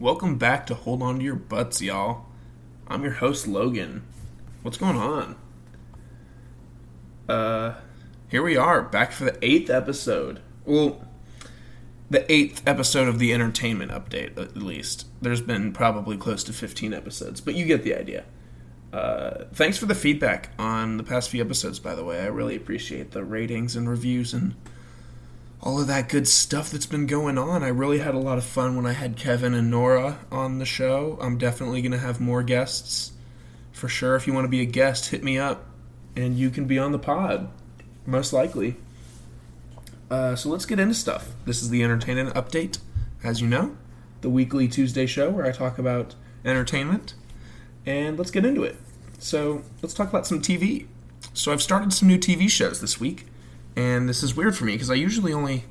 Welcome back to Hold On to Your Butts, y'all. I'm your host, Logan. What's going on? Uh, here we are, back for the eighth episode. Well, the eighth episode of the entertainment update, at least. There's been probably close to 15 episodes, but you get the idea. Uh, thanks for the feedback on the past few episodes, by the way. I really appreciate the ratings and reviews and all of that good stuff that's been going on. I really had a lot of fun when I had Kevin and Nora on the show. I'm definitely going to have more guests for sure. If you want to be a guest, hit me up and you can be on the pod, most likely. Uh, so let's get into stuff. This is the Entertainment Update, as you know, the weekly Tuesday show where I talk about entertainment. And let's get into it. So let's talk about some TV. So I've started some new TV shows this week, and this is weird for me because I usually only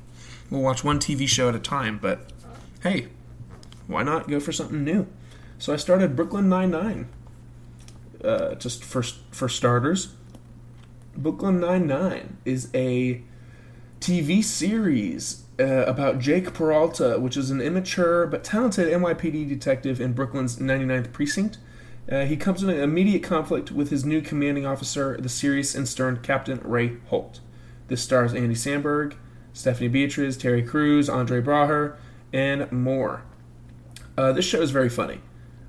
will watch one TV show at a time. But hey, why not go for something new? So I started Brooklyn Nine Nine. Uh, just for for starters, Brooklyn Nine Nine is a TV series uh, about Jake Peralta, which is an immature but talented NYPD detective in Brooklyn's 99th precinct. Uh, he comes into immediate conflict with his new commanding officer, the serious and stern Captain Ray Holt. This stars Andy Samberg, Stephanie Beatriz, Terry Crews, Andre Braugher, and more. Uh, this show is very funny.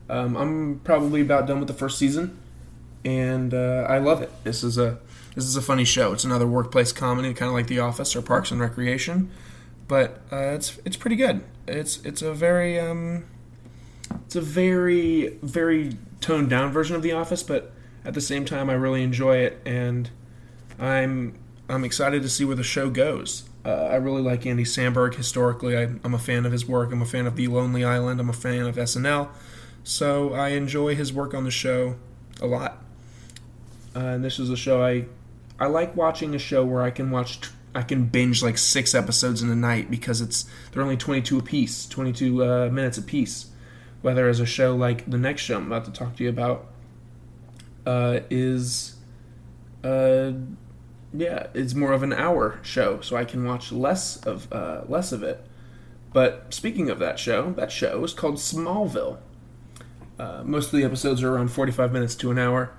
Um, I'm probably about done with the first season, and uh, I love it. This is a this is a funny show. It's another workplace comedy, kind of like The Office or Parks and Recreation, but uh, it's it's pretty good. It's it's a very um, it's a very very toned down version of The Office, but at the same time, I really enjoy it, and I'm I'm excited to see where the show goes. Uh, I really like Andy Samberg historically. I, am a fan of his work. I'm a fan of The Lonely Island. I'm a fan of SNL, so I enjoy his work on the show a lot. Uh, and this is a show I I like watching a show where I can watch I can binge like six episodes in a night because it's they're only 22 a piece, 22 uh, minutes a piece. Whether as a show like the next show I'm about to talk to you about uh, is uh, yeah, it's more of an hour show, so I can watch less of uh, less of it. But speaking of that show, that show is called Smallville. Uh, most of the episodes are around 45 minutes to an hour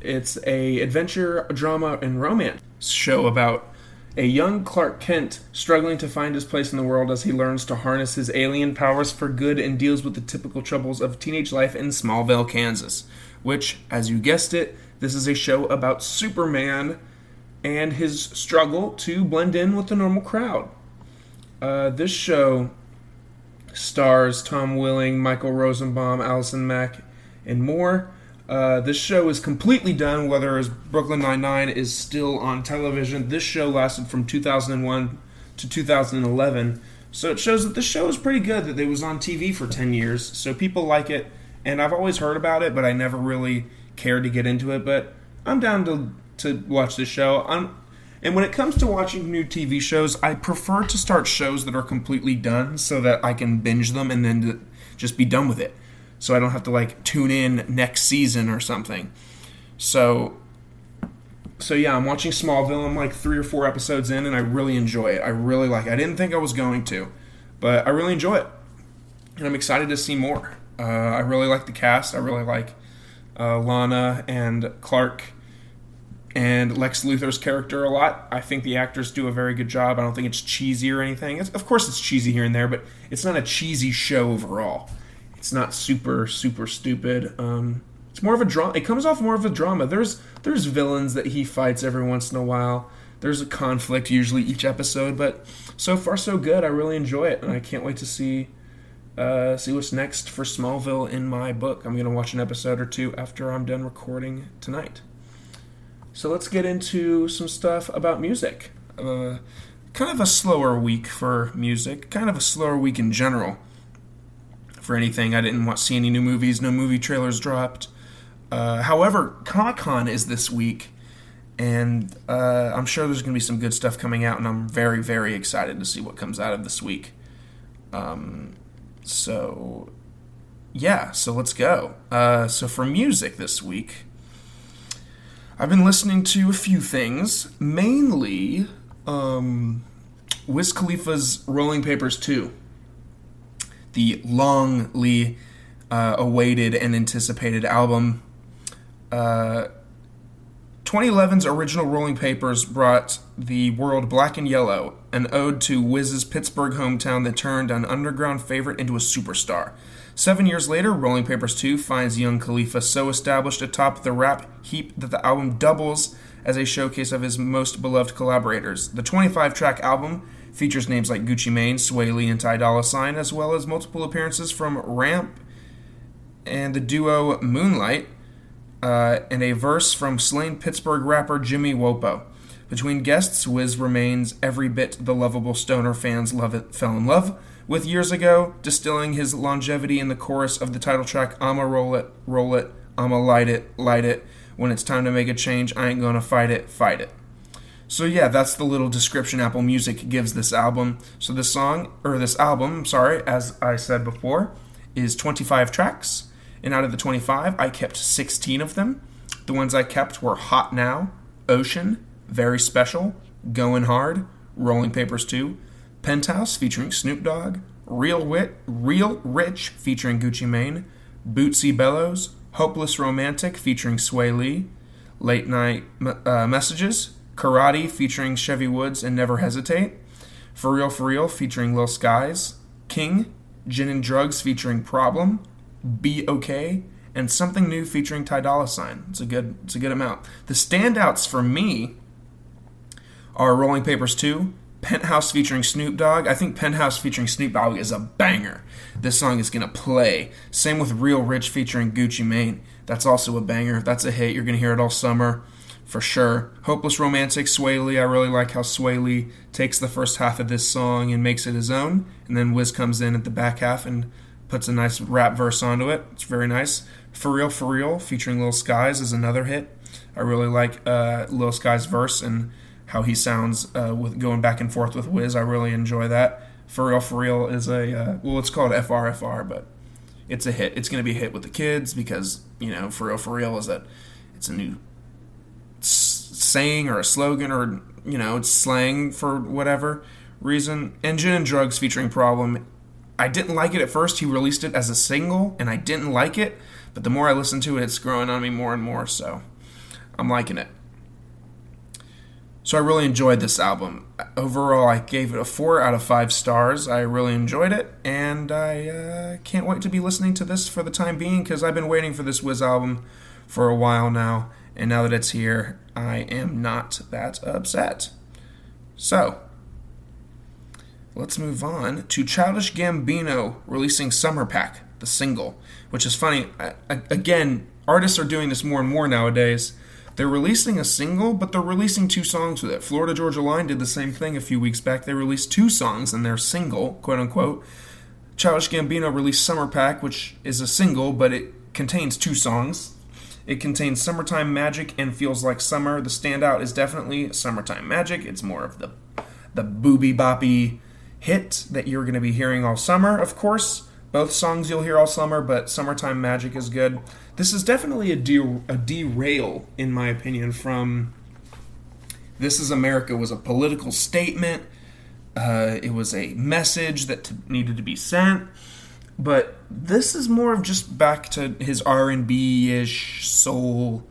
it's a adventure, drama, and romance show about a young Clark Kent struggling to find his place in the world as he learns to harness his alien powers for good and deals with the typical troubles of teenage life in Smallville, Kansas. Which, as you guessed it, this is a show about Superman and his struggle to blend in with the normal crowd. Uh, this show stars Tom Welling, Michael Rosenbaum, Allison Mack, and more. Uh, this show is completely done, whether as Brooklyn Nine-Nine is still on television. This show lasted from 2001 to 2011. So it shows that this show is pretty good, that it was on TV for 10 years. So people like it. And I've always heard about it, but I never really cared to get into it. But I'm down to, to watch this show. I'm, and when it comes to watching new TV shows, I prefer to start shows that are completely done so that I can binge them and then just be done with it so I don't have to like tune in next season or something. So so yeah, I'm watching Smallville. I'm like 3 or 4 episodes in and I really enjoy it. I really like it. I didn't think I was going to, but I really enjoy it. And I'm excited to see more. Uh, I really like the cast. I really like uh, Lana and Clark and Lex Luthor's character a lot. I think the actors do a very good job. I don't think it's cheesy or anything. It's, of course, it's cheesy here and there, but it's not a cheesy show overall. It's not super super stupid. Um, it's more of a drama. It comes off more of a drama. There's there's villains that he fights every once in a while. There's a conflict usually each episode, but so far so good. I really enjoy it, and I can't wait to see uh, see what's next for Smallville in my book. I'm gonna watch an episode or two after I'm done recording tonight. So let's get into some stuff about music. Uh, kind of a slower week for music. Kind of a slower week in general for anything. I didn't want see any new movies. No movie trailers dropped. Uh, however, Comic Con is this week, and uh, I'm sure there's going to be some good stuff coming out, and I'm very, very excited to see what comes out of this week. Um, so, yeah, so let's go. Uh, so, for music this week, I've been listening to a few things, mainly um, Wiz Khalifa's Rolling Papers 2 the longly uh, awaited and anticipated album. Uh, 2011's original Rolling Papers brought the world black and yellow, an ode to Wiz's Pittsburgh hometown that turned an underground favorite into a superstar. Seven years later, Rolling Papers 2 finds young Khalifa so established atop the rap heap that the album doubles as a showcase of his most beloved collaborators. The 25 track album features names like Gucci Mane, Swae Lee, and Ty Dolla Sign, as well as multiple appearances from Ramp and the duo Moonlight, uh, and a verse from slain Pittsburgh rapper Jimmy Wopo. Between guests, Wiz remains every bit the lovable stoner fans love it, fell in love with years ago, distilling his longevity in the chorus of the title track I'ma roll it, roll it, I'ma light it, light it. When it's time to make a change, I ain't gonna fight it, fight it. So yeah, that's the little description Apple Music gives this album. So this song or this album, sorry, as I said before, is 25 tracks, and out of the 25, I kept 16 of them. The ones I kept were Hot Now, Ocean, Very Special, Going Hard, Rolling Papers 2, Penthouse featuring Snoop Dogg, Real Wit, Real Rich featuring Gucci Mane, Bootsy Bellows, Hopeless Romantic featuring Swae Lee, Late Night uh, Messages, Karate featuring Chevy Woods and Never Hesitate, For Real For Real featuring Lil Skies, King, Gin and Drugs featuring Problem, Be Okay, and Something New featuring Ty Dolla Sign. It's a good it's a good amount. The standouts for me are Rolling Papers 2, Penthouse featuring Snoop Dogg. I think Penthouse featuring Snoop Dogg is a banger. This song is gonna play. Same with Real Rich featuring Gucci Mane. That's also a banger. That's a hit. You're gonna hear it all summer for sure. Hopeless Romantic, Swae Lee. I really like how Swae Lee takes the first half of this song and makes it his own, and then Wiz comes in at the back half and puts a nice rap verse onto it. It's very nice. For Real, For Real, featuring Lil Skies, is another hit. I really like uh, Lil Skies' verse and how he sounds uh, with going back and forth with Wiz. I really enjoy that. For Real, For Real is a, uh, well, it's called FRFR, but it's a hit. It's going to be a hit with the kids because, you know, For Real, For Real is that it's a new saying or a slogan or you know it's slang for whatever reason. Gin and Drugs featuring Problem. I didn't like it at first. He released it as a single, and I didn't like it. But the more I listen to it, it's growing on me more and more. So I'm liking it. So I really enjoyed this album. Overall, I gave it a four out of five stars. I really enjoyed it, and I uh, can't wait to be listening to this for the time being because I've been waiting for this Wiz album for a while now, and now that it's here, I am not that upset. So, let's move on to Childish Gambino releasing Summer Pack, the single, which is funny. I, I, again, artists are doing this more and more nowadays. They're releasing a single, but they're releasing two songs with it. Florida Georgia Line did the same thing a few weeks back. They released two songs in their single, quote unquote. Childish Gambino released Summer Pack, which is a single, but it contains two songs. It contains Summertime Magic and Feels Like Summer. The standout is definitely Summertime Magic. It's more of the the booby boppy hit that you're going to be hearing all summer, of course. Both songs you'll hear all summer, but Summertime Magic is good. This is definitely a, de- a derail, in my opinion, from This Is America was a political statement. Uh, it was a message that t- needed to be sent but this is more of just back to his R&B ish soul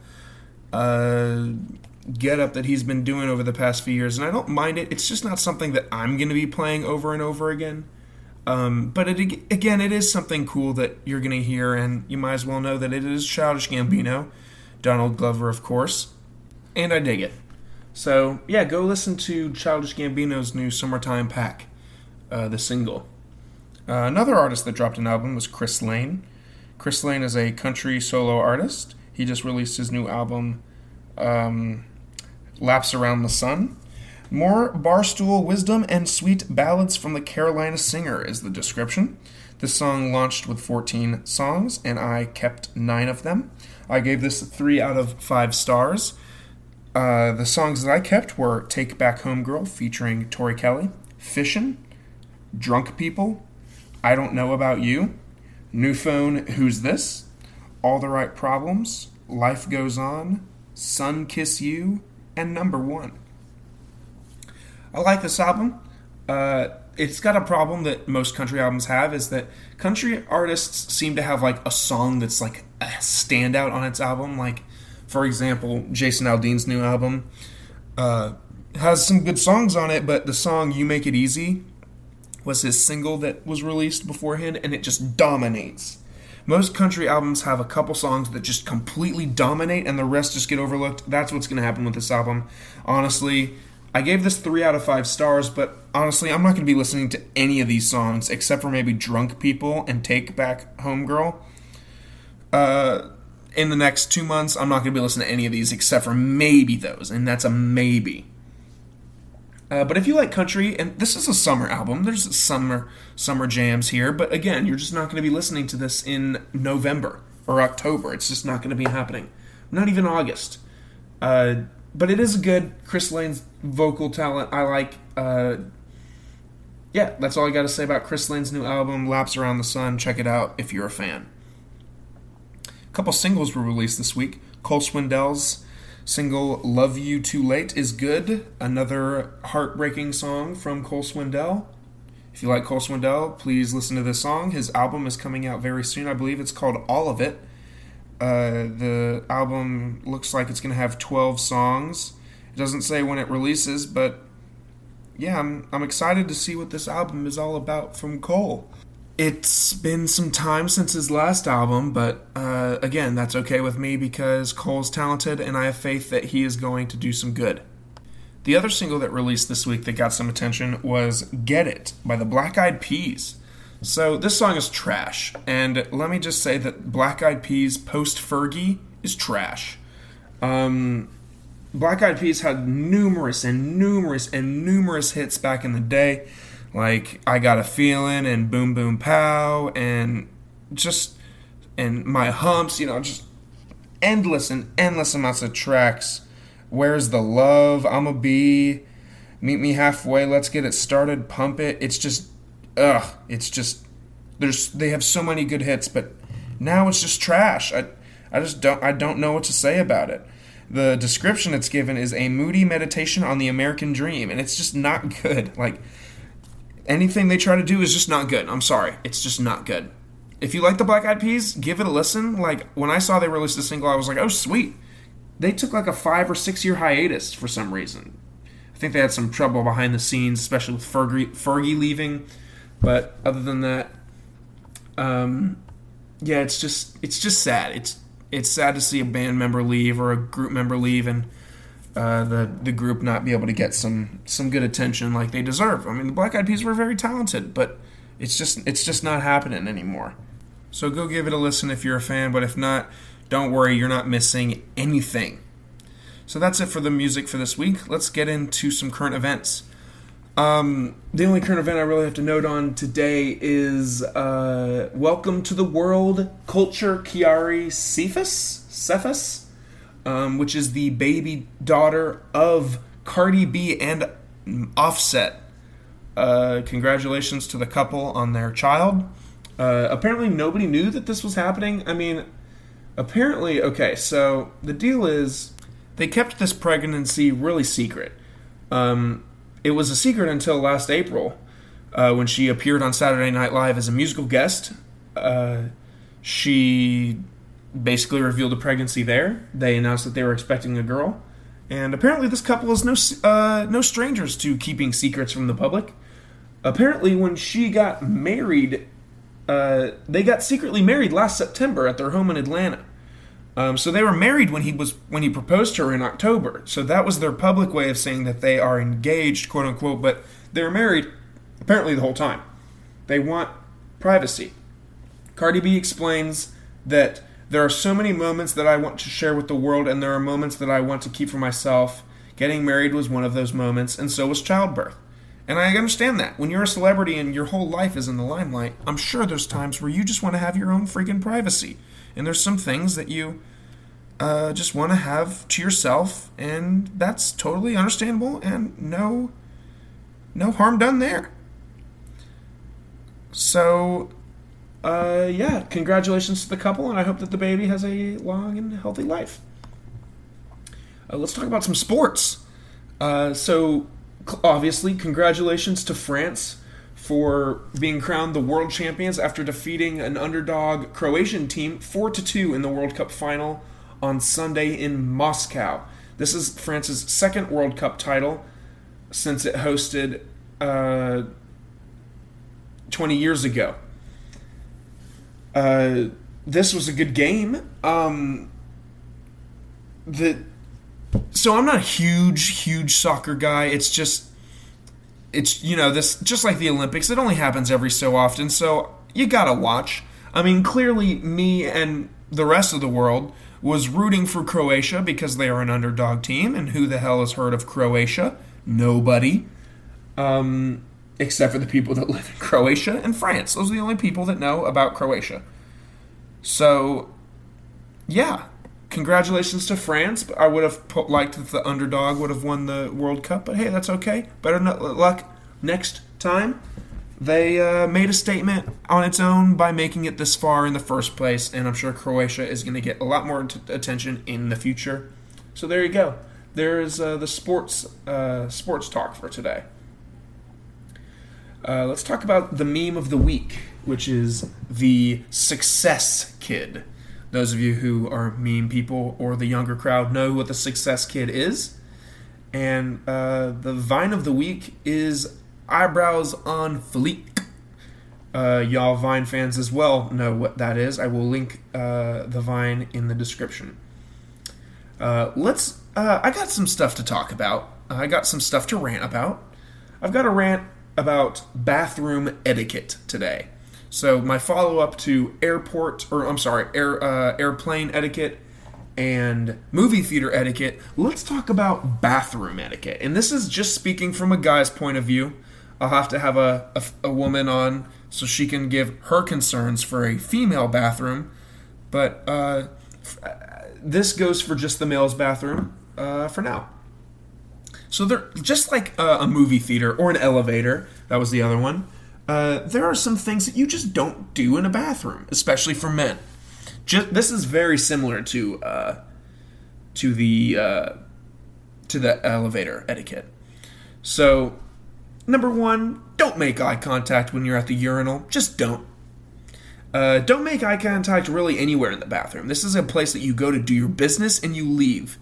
uh, get up that he's been doing over the past few years, and I don't mind it. It's just not something that I'm going to be playing over and over again. Um, but it, again, it is something cool that you're going to hear, and you might as well know that it is Childish Gambino, Donald Glover, of course, and I dig it. So yeah, go listen to Childish Gambino's new "Summertime Pack," uh, the single. Uh, another artist that dropped an album was Chris Lane. Chris Lane is a country solo artist. He just released his new album, um, Laps Around the Sun. More barstool wisdom and sweet ballads from the Carolina singer is the description. This song launched with 14 songs, and I kept nine of them. I gave this three out of five stars. Uh, the songs that I kept were Take Back Home Girl featuring Tori Kelly, Fishin', Drunk People, I Don't Know About You, New Phone, Who's This, All the Right Problems, Life Goes On, Sun Kiss You, and Number One. I like this album. Uh, it's got a problem that most country albums have is that country artists seem to have like a song that's like a standout on its album. Like, for example, Jason Aldean's new album uh, has some good songs on it, but the song "You Make It Easy" was his single that was released beforehand, and it just dominates. Most country albums have a couple songs that just completely dominate, and the rest just get overlooked. That's what's going to happen with this album. Honestly, I gave this three out of five stars, but honestly, I'm not going to be listening to any of these songs except for maybe "Drunk People" and "Take Back Home Girl." Uh, in the next two months, I'm not going to be listening to any of these except for maybe those, and that's a maybe. Uh, but if you like country, and this is a summer album, there's summer summer jams here. But again, you're just not going to be listening to this in November or October. It's just not going to be happening. Not even August. Uh, but it is good. Chris Lane's vocal talent, I like. Uh, yeah, that's all I got to say about Chris Lane's new album, Laps Around the Sun. Check it out if you're a fan. A couple singles were released this week. Cole Swindell's Single Love You Too Late is good. Another heartbreaking song from Cole Swindell. If you like Cole Swindell, please listen to this song. His album is coming out very soon. I believe it's called All of It. Uh, the album looks like it's going to have 12 songs. It doesn't say when it releases, but yeah, I'm, I'm excited to see what this album is all about from Cole. It's been some time since his last album, but uh, again, that's okay with me because Cole's talented and I have faith that he is going to do some good. The other single that released this week that got some attention was Get It by the Black Eyed Peas. So, this song is trash, and let me just say that Black Eyed Peas post Fergie is trash. Um, Black Eyed Peas had numerous and numerous and numerous hits back in the day like I Got a Feeling and Boom Boom Pow and just and My Humps, you know, just endless and endless amounts of tracks. Where's the Love? Imma Be. Meet Me Halfway. Let's get it started. Pump it. It's just ugh, it's just there's they have so many good hits, but now it's just trash. I I just don't I don't know what to say about it. The description it's given is a moody meditation on the American dream, and it's just not good. Like anything they try to do is just not good. I'm sorry, it's just not good. If you like the Black Eyed Peas, give it a listen. Like when I saw they released a single, I was like, oh sweet. They took like a five or six year hiatus for some reason. I think they had some trouble behind the scenes, especially with Fergie, Fergie leaving. But other than that, um, yeah, it's just it's just sad. It's it's sad to see a band member leave or a group member leave, and uh, the the group not be able to get some some good attention like they deserve. I mean, the Black Eyed Peas were very talented, but it's just it's just not happening anymore. So go give it a listen if you're a fan, but if not, don't worry, you're not missing anything. So that's it for the music for this week. Let's get into some current events. Um, the only current event I really have to note on today is uh, Welcome to the World Kulture Kiari Cephus? Cephus? um, which is the baby daughter of Cardi B and Offset. Uh, congratulations to the couple on their child. Uh, apparently, nobody knew that this was happening. I mean, apparently, okay, so the deal is they kept this pregnancy really secret. Um, it was a secret until last April uh, when she appeared on Saturday Night Live as a musical guest. Uh, she basically revealed a pregnancy there. They announced that they were expecting a girl, and apparently this couple is no uh, no strangers to keeping secrets from the public. Apparently, when she got married, uh, they got secretly married last September at their home in Atlanta. Um, so they were married when he was when he proposed to her in October. So that was their public way of saying that they are engaged, quote unquote. But they were married apparently the whole time. They want privacy. Cardi B explains that there are so many moments that I want to share with the world, and there are moments that I want to keep for myself. Getting married was one of those moments, and so was childbirth. And I understand that. When you're a celebrity and your whole life is in the limelight, I'm sure there's times where you just want to have your own freaking privacy. And there's some things that you uh, just want to have to yourself, and that's totally understandable and no no harm done there. So uh, yeah, congratulations to the couple, and I hope that the baby has a long and healthy life. Uh, let's talk about some sports. Uh, so, obviously, congratulations to France for being crowned the world champions after defeating an underdog Croatian team 4 to 2 in the World Cup final on Sunday in Moscow. This is France's second World Cup title since it hosted uh, 20 years ago. Uh, this was a good game. Um, the so I'm not a huge, huge soccer guy. It's just it's you know this just like the Olympics. It only happens every so often, so you gotta watch. I mean, clearly, me and the rest of the world was rooting for Croatia because they are an underdog team, and who the hell has heard of Croatia? Nobody. Um, except for the people that live in Croatia and France. Those are the only people that know about Croatia. So, yeah, congratulations to France. I would have put, liked that the underdog would have won the World Cup, but hey, that's okay. Better luck next time. They uh, made a statement on its own by making it this far in the first place, and I'm sure Croatia is going to get a lot more t- attention in the future. So there you go. There's uh, the sports uh, sports talk for today. Uh, let's talk about the meme of the week, which is the success kid. Those of you who are meme people or the younger crowd know what the success kid is. And uh, the vine of the week is eyebrows on fleek. Uh, y'all Vine fans as well know what that is. I will link uh, the Vine in the description. Uh, let's. Uh, I got some stuff to talk about. I got some stuff to rant about. I've got a rant about bathroom etiquette today. So my follow up to airport, or I'm sorry, air uh, airplane etiquette and movie theater etiquette. Let's talk about bathroom etiquette, and this is just speaking from a guy's point of view. I'll have to have a, a, a woman on so she can give her concerns for a female bathroom, but uh, this goes for just the male's bathroom uh, for now. So they're just like a, a movie theater or an elevator. That was the other one. Uh, there are some things that you just don't do in a bathroom, especially for men. Just this is very similar to uh, to the uh, to the elevator etiquette. So, number one, don't make eye contact when you're at the urinal. Just don't. Uh, don't make eye contact really anywhere in the bathroom. This is a place that you go to do your business and you leave.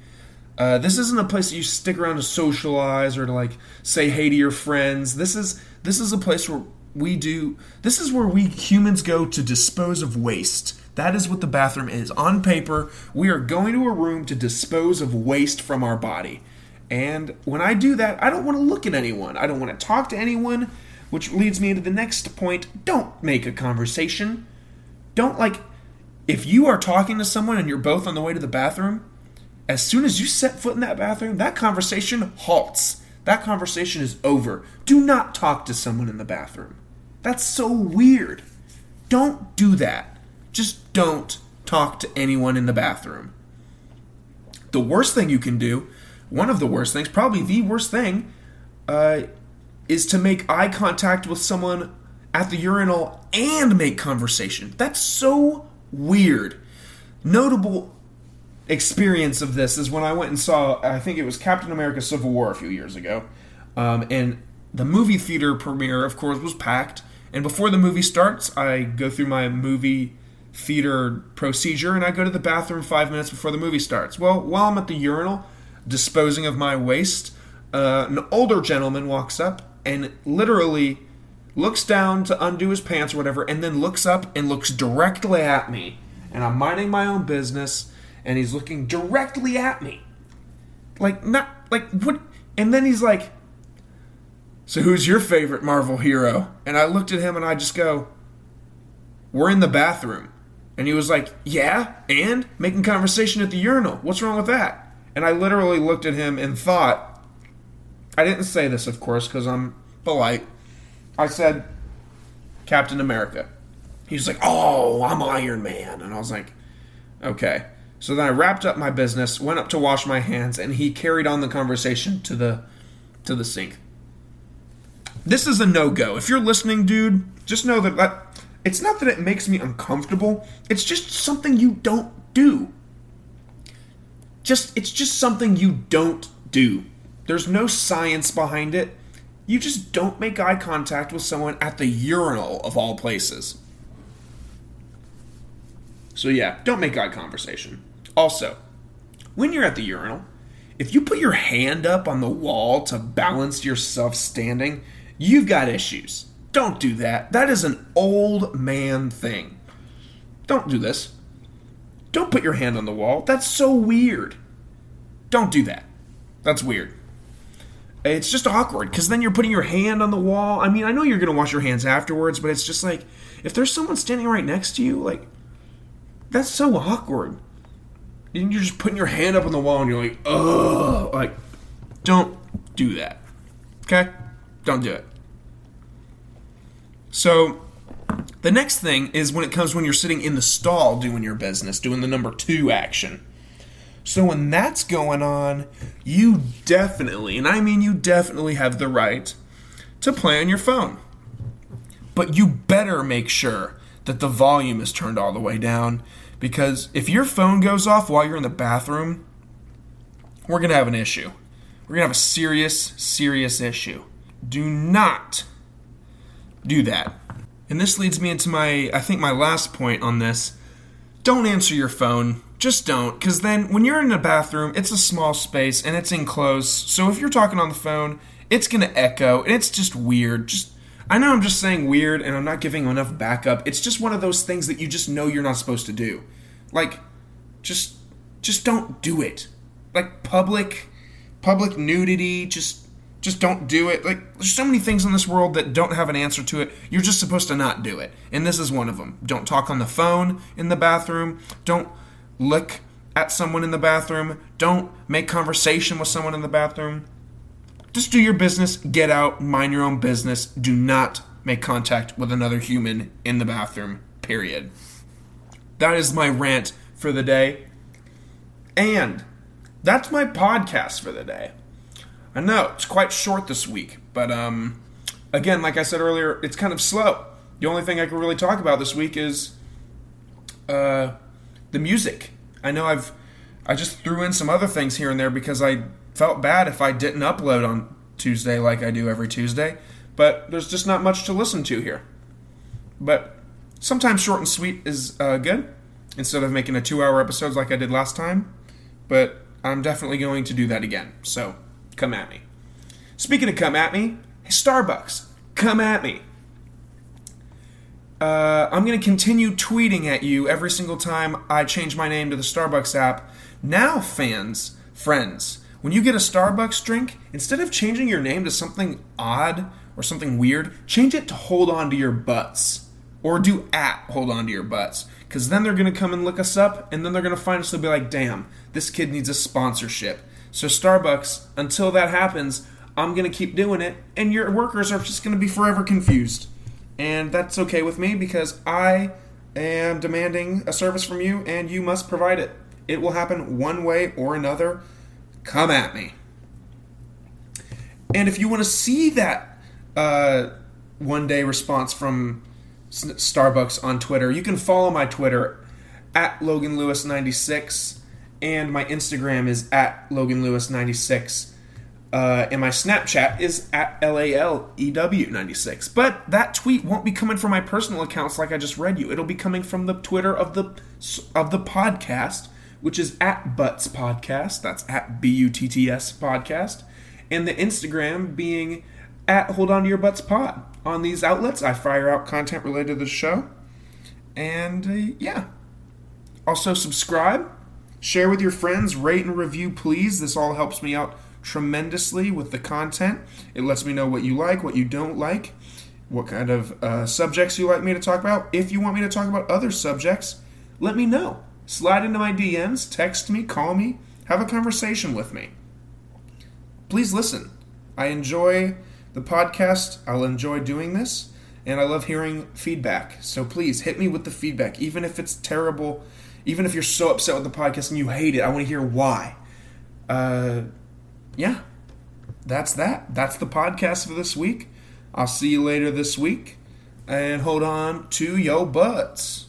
Uh, this isn't a place that you stick around to socialize or to like say hey to your friends. This is this is a place where we do. This is where we humans go to dispose of waste. That is what the bathroom is. On paper, we are going to a room to dispose of waste from our body. And when I do that, I don't want to look at anyone. I don't want to talk to anyone, which leads me into the next point. Don't make a conversation. Don't like if you are talking to someone and you're both on the way to the bathroom, as soon as you set foot in that bathroom, that conversation halts. That conversation is over. Do not talk to someone in the bathroom. That's so weird. Don't do that. Just don't talk to anyone in the bathroom. The worst thing you can do, one of the worst things, probably the worst thing, uh, is to make eye contact with someone at the urinal and make conversation. That's so weird. Notable experience of this is when I went and saw, I think it was Captain America Civil War a few years ago. Um, and the movie theater premiere, of course, was packed. And before the movie starts, I go through my movie theater procedure and I go to the bathroom five minutes before the movie starts. Well, while I'm at the urinal, disposing of my waste, uh, an older gentleman walks up and literally looks down to undo his pants or whatever, and then looks up and looks directly at me. And I'm minding my own business and he's looking directly at me. Like not like what and then he's like So who's your favorite Marvel hero? And I looked at him and I just go We're in the bathroom. And he was like, "Yeah, and making conversation at the urinal. What's wrong with that?" And I literally looked at him and thought I didn't say this of course cuz I'm polite. I said Captain America. He was like, "Oh, I'm Iron Man." And I was like, "Okay." So then I wrapped up my business, went up to wash my hands, and he carried on the conversation to the to the sink. This is a no-go. If you're listening, dude, just know that, that it's not that it makes me uncomfortable. It's just something you don't do. Just it's just something you don't do. There's no science behind it. you just don't make eye contact with someone at the urinal of all places. So, yeah, don't make eye conversation. Also, when you're at the urinal, if you put your hand up on the wall to balance yourself standing, you've got issues. Don't do that. That is an old man thing. Don't do this. Don't put your hand on the wall. That's so weird. Don't do that. That's weird. It's just awkward because then you're putting your hand on the wall. I mean, I know you're going to wash your hands afterwards, but it's just like if there's someone standing right next to you, like, that's so awkward. And you're just putting your hand up on the wall and you're like, ugh. Like, don't do that. Okay? Don't do it. So, the next thing is when it comes when you're sitting in the stall doing your business, doing the number two action. So when that's going on, you definitely, and I mean you definitely have the right to play on your phone. But you better make sure that the volume is turned all the way down because if your phone goes off while you're in the bathroom, we're going to have an issue. We're going to have a serious, serious issue. Do not do that. And this leads me into my, I think, my last point on this. Don't answer your phone. Just don't because then when you're in a bathroom it's a small space and it's enclosed. So if you're talking on the phone it's going to echo and it's just weird. Just i know i'm just saying weird and i'm not giving enough backup. It's just one of those things that you just know you're not supposed to do. Like just just don't do it. Like public public nudity just just don't do it. Like, there's so many things in this world that don't have an answer to it. You're just supposed to not do it. And this is one of them. Don't talk on the phone in the bathroom. Don't look at someone in the bathroom. Don't make conversation with someone in the bathroom. Just do your business, get out, mind your own business. Do not make contact with another human in the bathroom, period. That is my rant for the day. And that's my podcast for the day. I know it's quite short this week, but um, again, like I said earlier, it's kind of slow. The only thing I can really talk about this week is uh, the music. I know I've I just threw in some other things here and there because I felt bad if I didn't upload on Tuesday like I do every Tuesday, but there's just not much to listen to here. But sometimes short and sweet is uh, good instead of making a two-hour episodes like I did last time. But I'm definitely going to do that again. So come at me. Speaking of come at me, Starbucks, come at me. Uh, I'm going to continue tweeting at you every single time I change my name to the Starbucks app. Now, fans, friends, when you get a Starbucks drink, instead of changing your name to something odd or something weird, change it to hold on to your butts. Or do at hold on to your butts. Because then they're going to come and look us up, and then they're going to find us and be like, damn, this kid needs a sponsorship. So, Starbucks, until that happens, I'm going to keep doing it, and your workers are just going to be forever confused and that's okay with me because I am demanding a service from you and you must provide it. It will happen one way or another. Come at me. And if you want to see that uh, one day response from Starbucks on Twitter, you can follow my Twitter at Logan Lewis 96 and my Instagram is at Logan Lewis 96 uh, and my Snapchat is at LALEW96. But that tweet won't be coming from my personal accounts like I just read you. It'll be coming from the Twitter of the of the podcast, which is at Butts Podcast. That's at B U T T S Podcast. And the Instagram being at Hold On to Your Butts Pod. On these outlets, I fire out content related to the show. And uh, yeah. Also, subscribe, share with your friends, rate and review, please. This all helps me out tremendously with the content. It lets me know what you like, what you don't like, what kind of uh, subjects you like me to talk about. If you want me to talk about other subjects, let me know. Slide into my DMs, text me, call me, have a conversation with me. Please listen. I enjoy the podcast. I'll enjoy doing this, and I love hearing feedback. So please hit me with the feedback, even if it's terrible, even if you're so upset with the podcast and you hate it. I want to hear why. Uh, yeah, that's that. That's the podcast for this week. I'll see you later this week. And hold on to your butts.